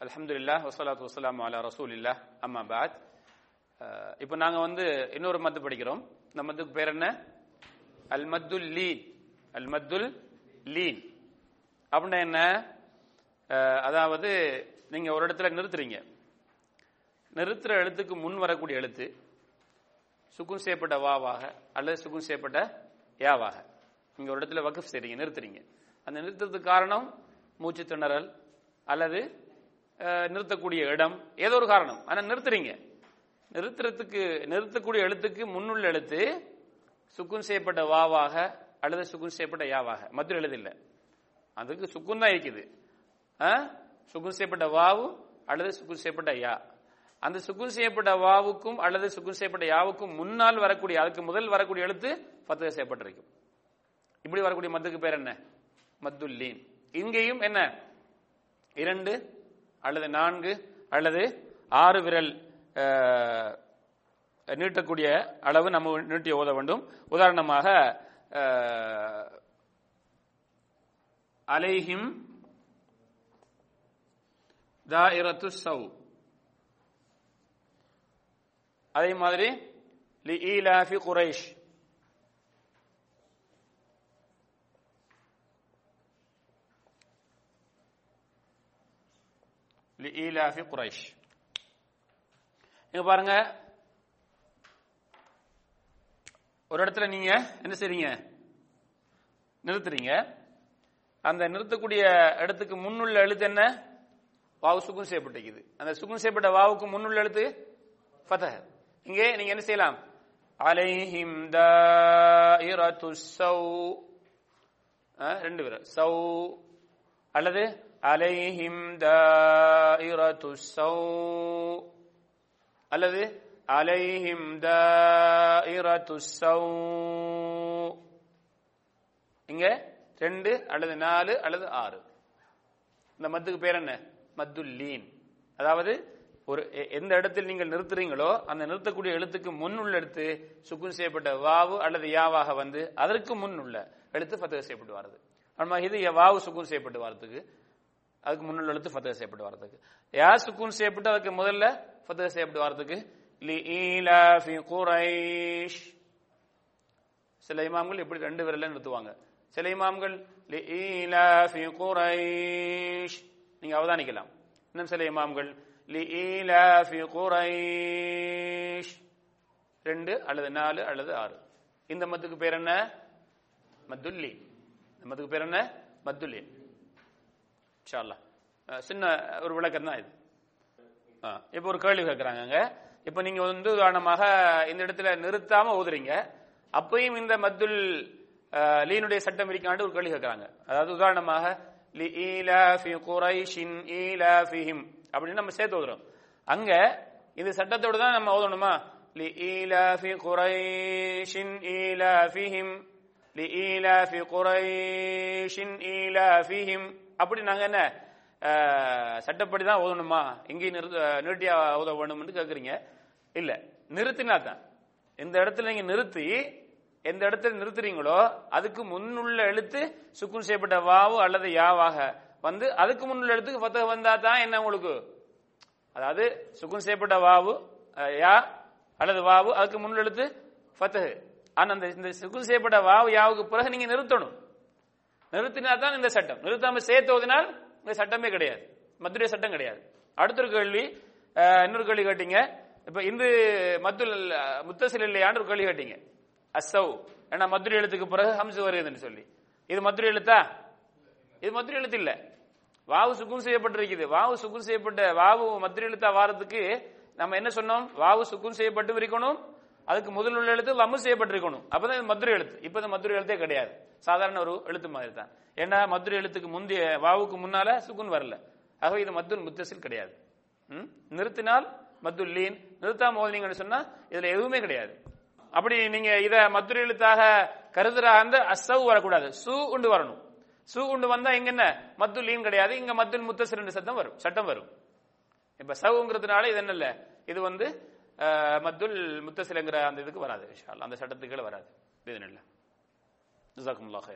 அலமதுல்லா வஸ்ஸலாத்து வசலாம் அலா இல்லா அம்மா பாத். இப்போ நாங்கள் வந்து இன்னொரு மத்து படிக்கிறோம். இந்த மத்துக்கு பேர் என்ன? அல் மத்துல் லீன். அல் மத்துல் லீன். அப்படின்னா என்ன? அதாவது நீங்கள் ஒரு இடத்துல நிறுத்துறீங்க. நிறுத்துற எழுத்துக்கு முன் வரக்கூடிய எழுத்து சுக்கும் செய்யப்பட்ட வாவாக அல்லது சுக்கும் செய்யப்பட்ட யாவாக. நீங்கள் ஒரு இடத்துல வகுப்பு செய்றீங்க நிறுத்துறீங்க. அந்த நிறுத்துறதுக்கு காரணம் மூச்சு திணறல் அல்லது நிறுத்தக்கூடிய இடம் ஏதோ ஒரு காரணம். ஆனால் நிறுத்துறீங்க. நிறுத்துறதுக்கு நிறுத்தக்கூடிய எழுத்துக்கு முன்னுள்ள எழுத்து சுக்குன் செய்யப்பட்ட வாவாக அல்லது சுக்குன் செய்யப்பட்ட யாவாக. மதுரை எழுதில்லை. அதுக்கு சுக்குன் தான் இருக்குது ஆ? சுக்குன் செய்யப்பட்ட வாவு அல்லது சுக்குன் செய்யப்பட்ட யா. அந்த சுக்குன் செய்யப்பட்ட வாவுக்கும் அல்லது சுக்குன் செய்யப்பட்ட யாவுக்கும் முன்னால் வரக்கூடிய அதுக்கு முதல் வரக்கூடிய எழுத்து பத்து செய்யப்பட்டிருக்கும். இப்படி வரக்கூடிய மத்துக்கு பேர் என்ன? மத்துல்லீன் இங்கேயும் என்ன? இரண்டு அல்லது நான்கு அல்லது ஆறு விரல் நீட்டக்கூடிய அளவு நம்ம நீட்டி ஓத வேண்டும். உதாரணமாக அலைஹிம் தாயிரத்து சௌ. அதே மாதிரி லி ஈலாஃபி குரைஷ். லி ஈலாஃபி குரைஷ் இங்க பாருங்க. ஒரு இடத்துல நீங்க என்ன செய்றீங்க? நிறுத்துறீங்க. அந்த நிறுத்தக்கூடிய இடத்துக்கு முன்னுள்ள எழுத்து என்ன? வாவு சுகுன் செய்யப்பட்டிருக்குது. அந்த சுகுன் செய்யப்பட்ட வாவுக்கு முன்னுள்ள எழுத்து ஃபதஹ். இங்கே நீங்க என்ன செய்யலாம்? அலைஹிம் தாயிரத்து சௌ. ரெண்டு பேர் சௌ அல்லது அலைஹிம் தாயிரத்து சௌ அல்லது அலைஹிம் தாயிரத்து சௌ இங்க ரெண்டு அல்லது நாலு அல்லது ஆறு. இந்த மத்துக்கு பேர் என்ன? மத்துல்லீன் அதாவது ஒரு எ- எந்த இடத்தில் நீங்கள் நிறுத்துறீங்களோ அந்த நிறுத்தக்கூடிய எழுத்துக்கு முன் உள்ள எழுத்து சுக்குன் செய்யப்பட்ட வாவு அல்லது யாவாக வந்து அதற்கு முன் உள்ள எழுத்து பத்தக செய்யப்பட்டு வரது. அம்மா இது வாவு சுக்குன் செய்யப்பட்டு வரதுக்கு அதுக்கு முன்னுள்ள எழுத்து ஃபத்தக செய்யப்பட்டு வரதுக்கு யா சுக்குன் செய்யப்பட்டு அதுக்கு முதல்ல ஃபத்தக செய்யப்பட்டு வரதுக்கு லி ஈலாஃபி குரைஷ். சில இமாம்கள் இப்படி ரெண்டு விரல நிறுத்துவாங்க. சில இமாம்கள் லி ஈலாஃபி குரைஷ். நீங்க அவதானிக்கலாம். இன்னும் சில இமாம்கள் லி ஈலாஃபி குரைஷ். ரெண்டு அல்லது நாலு அல்லது ஆறு. இந்த மத்துக்கு பேர் என்ன? மத்துல்லி. இந்த மத்துக்கு பேர் என்ன? மத்துல்லி. இன்ஷா சின்ன ஒரு விளக்கம் தான் இது. ஆ, இப்போ ஒரு கேள்வி கேட்கறாங்க இப்போ நீங்க வந்து உதாரணமாக இந்த இடத்துல நிறுத்தாம ஊதுறீங்க. அப்பயும் இந்த மத்துல் லீனுடைய சட்டம் இருக்காண்டு ஒரு கேள்வி கேட்கறாங்க அதாவது உதாரணமாக லி ஈலாஃபி குரைஷின் ஈலாஃபிஹிம் அப்படின்னு நம்ம சேர்த்து ஓதுறோம் அங்க இந்த சட்டத்தோடு தான் நம்ம ஓதணுமா லி ஈலாஃபி குரைஷின் ஈலாஃபிஹிம் லி ஈலாஃபி குரைஷின் ஈலாஃபிஹிம் அப்படி நாங்கள் என்ன சட்டப்படி தான் ஓதணுமா? எங்கேயும் நிறுத்த நிறுத்தியா ஓத வேணும்னு கேட்குறீங்க இல்லை. நிறுத்தினா தான் இந்த இடத்துல நீங்கள் நிறுத்தி எந்த இடத்துல நிறுத்துறீங்களோ அதுக்கு முன்னுள்ள எழுத்து சுக்குன் செய்யப்பட்ட வாவு அல்லது யாவாக வந்து அதுக்கு முன்னுள்ள எழுத்துக்கு ஃபத்தஹ் வந்தா தான் என்ன உங்களுக்கு? அதாவது சுக்குன் செய்யப்பட்ட வாவு யா அல்லது வாவு அதுக்கு முன்னுள்ள எழுத்து ஆனால் ஆனா அந்த இந்த சுக்குன் செய்யப்பட்ட வாவு யாவுக்கு பிறகு நீங்கள் நிறுத்தணும். நிறுத்தினா தான் இந்த சட்டம். நிறுத்தாம சேர்த்து ஓதினால் இந்த சட்டமே கிடையாது. மதுரை சட்டம் கிடையாது. அடுத்த ஒரு கேள்வி இன்னொரு கேள்வி கேட்டீங்க. இப்ப இந்து மத்துல் முத்தசில் இல்லையான்னு ஒரு கேள்வி கேட்டீங்க. அசௌ ஏன்னா மதுரை எழுத்துக்கு பிறகு ஹம்சு வருதுன்னு சொல்லி. இது மதுரை எழுத்தா? இது மதுரை எழுத்து இல்ல. வாவு சுக்குன் செய்யப்பட்டிருக்குது. வாவு சுக்குன் செய்யப்பட்ட வாவு மதுரை எழுத்தா வாரத்துக்கு நம்ம என்ன சொன்னோம்? வாவு சுக்குன் செய்யப்பட்டு இருக்கணும் அதுக்கு முதல் உள்ள எழுத்து லம்மு செய்யப்பட்டிருக்கணும். அப்பதான் இது மதுரை எழுத்து. இப்ப இந்த மதுரை எழுத்தே கிடையாது. சாதாரண ஒரு எழுத்து மாதிரி தான் ஏன்னா மதுரை எழுத்துக்கு முந்தைய வாவுக்கு முன்னால சுகுன் வரல. ஆகவே இது மத்துல் முத்தசில் கிடையாது. ம்? நிறுத்தினால் மத்துல் லீன். நிறுத்தாம ஓதுனீங்கன்னு சொன்னா இதுல எதுவுமே கிடையாது. அப்படி நீங்க இத மதுரை எழுத்தாக கருதுற அந்த அசவு வரக்கூடாது. சு உண்டு வரணும். சு உண்டு வந்தா இங்க என்ன? மத்து லீன் கிடையாது. இங்க மத்துல் முத்தசில் சத்தம் வரும். சட்டம் வரும். இப்ப சவுங்கிறதுனால இது என்ன இல்ல? இது வந்து மத்துல் முத்தசிலங்கிற அந்த இதுக்கு வராது இன்ஷா அந்த சட்டத்துக்கு வராது இது இல்ல ஜசாக்குமுல்லாஹ்